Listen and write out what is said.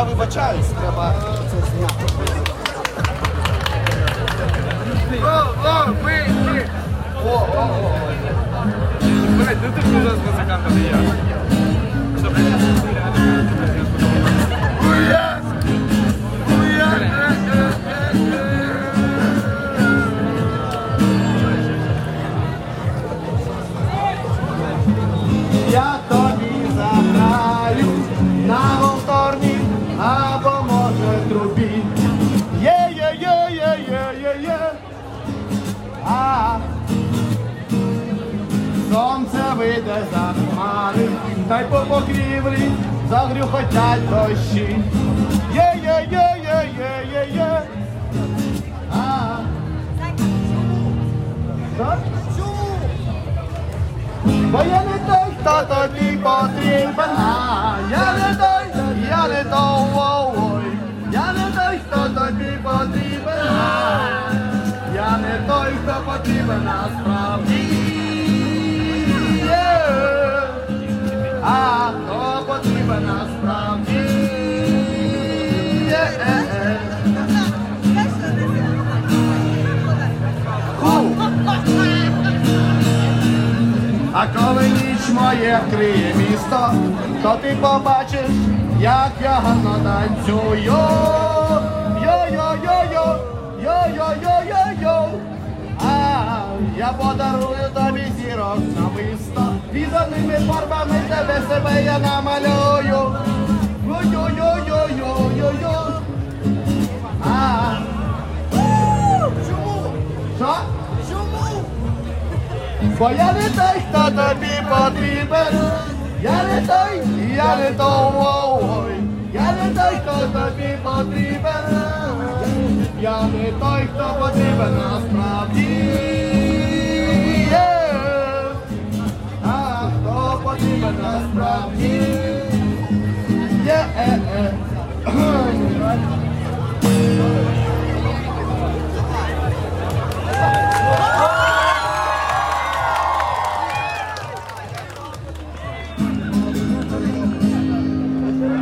Я вибачаюсь, треба це зняти. О, о, ми, ми! О, о, о. Блять, ну ти вже з музикантом не я. Я або може трубі. Є, є, є, є, є, є, є. А сонце вийде за хмари, та й по покрівлі загрюхотять дощі. Є, є, є, є, є, є, є. А що? Бо я не той, хто тобі потрібен, а я не потрібен насправді. А хто потрібен насправді? А коли ніч моє вкриє місто, то ти побачиш, як я гарно танцюю. Йо-йо-йо-йо, йо-йо-йо-йо-йо. Я подарую тобі зірок намисто. Візаними фарбами тебе себе я намалюю. Чому? Бо я не той, хто тобі потрібен. Я не той, я не той, я не той, хто тобі потрібен. Я не той, хто потрібен насправді. uh, uh. Oh,